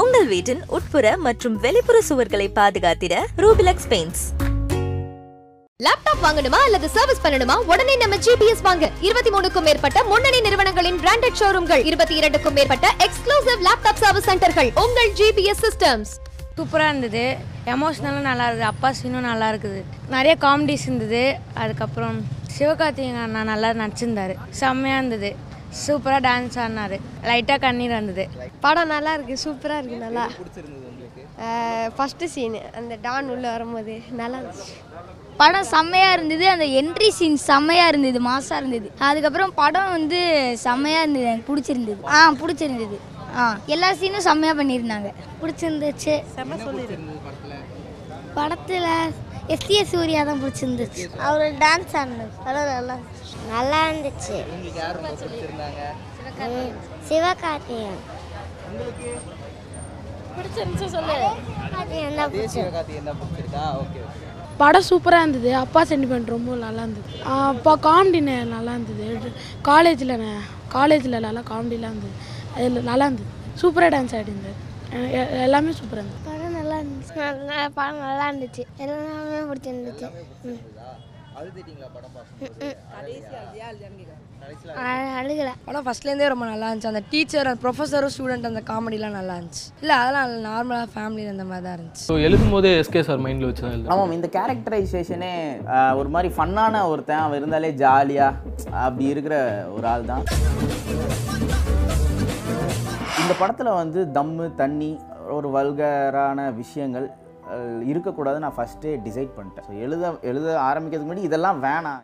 உங்கள் வீட்டின் உட்புற மற்றும் வெளிப்புற சுவர்களை பாதுகாத்திட ரூபிலக்ஸ் பெயிண்ட்ஸ் லேப்டாப் வாங்கணுமா அல்லது சர்வீஸ் பண்ணணுமா? உடனே நம்ம ஜிபிஎஸ் வாங்க. இருபத்தி மூணுக்கும் மேற்பட்ட முன்னணி நிறுவனங்களின் பிராண்டட் ஷோரூம்கள் இருபத்தி இரண்டுக்கும் மேற்பட்ட எக்ஸ்க்ளூசிவ் லேப்டாப் சர்வீஸ் சென்டர்கள் உங்கள் ஜிபிஎஸ் சிஸ்டம்ஸ் சூப்பராக இருந்தது. எமோஷ்னலும் நல்லா இருந்தது. அப்பா சீனும் நல்லா இருக்குது. நிறைய காமெடிஸ் இருந்தது. அதுக்கப்புறம் சிவகார்த்திகேயன் அண்ணா நல்லா நடிச்சிருந்தாரு. செம்மையாக இருந்தது. சூப்பராக டான்ஸ் ஆடினாரு. லைட்டாக கண்ணீர் வந்தது. படம் நல்லா இருக்கு சூப்பராக இருக்கு நல்லா. ஃபஸ்ட்டு சீனு அந்த டான் உள்ள வரும்போது நல்லா இருந்துச்சு. படம் செம்மையாக இருந்தது அந்த என்ட்ரி சீன் செம்மையாக இருந்தது மாசாக இருந்தது. அதுக்கப்புறம் படம் வந்து செம்மையாக இருந்தது எனக்கு பிடிச்சிருந்தது. ஆ பிடிச்சிருந்தது. ஆ எல்லா சீனும் செம்மையாக பண்ணியிருந்தாங்க. பிடிச்சிருந்துச்சு. படத்தில் எஸ்டிஎஸ் சூர்யா தான் பிடிச்சிருந்துச்சு. அவர் டான்ஸ் ஆடினது. அதான் நல்லா நல்லா இருந்துச்சு. சிவகார்த்திகேயன். படம் சூப்பராக இருந்தது. அப்பா சென்டிமெண்ட் ரொம்ப நல்லா இருந்தது. அப்பா காமெடி நல்லா இருந்தது. காலேஜில் காலேஜில் நல்லா காமெடிலாம் இருந்தது. அதில் நல்லா இருந்தது. சூப்பராக டான்ஸ் ஆடிருந்தார் எ- எ- எல்லாமே சூப்பராக இருந்தது. நல்லா இருந்துச்சு. நல்லா படம் நல்லா இருந்துச்சு எல்லாமே பிடிச்சிருந்துச்சு அழுகலை. படம் ஃபஸ்ட்லேருந்தே ரொம்ப நல்லா இருந்துச்சு. அந்த டீச்சர் அந்த ப்ரொஃபஸரும் ஸ்டூடெண்ட் அந்த காமெடிலாம் நல்லா இருந்துச்சு. இல்லை அதெல்லாம் நார்மலாக ஃபேமிலி அந்த மாதிரி தான் இருந்துச்சு. ஸோ எழுதும் போதே எஸ்கே சார் மைண்டில் வச்சு ஆமாம் இந்த கேரக்டரைசேஷனே ஒரு மாதிரி ஃபன்னான ஒருத்தன் அவன் இருந்தாலே ஜாலியாக அப்படி இருக்கிற ஒரு ஆள் தான் இந்த படத்தில் வந்து தம்மு தண்ணி ஒரு வல்கரான விஷயங்கள் இருக்கக்கூடாதுன்னு நான் ஃபஸ்ட்டே டிசைட் பண்ணிட்டேன். ஸோ எழுத எழுத ஆரம்பிக்கிறதுக்கு முன்னாடி இதெல்லாம் வேணாம்.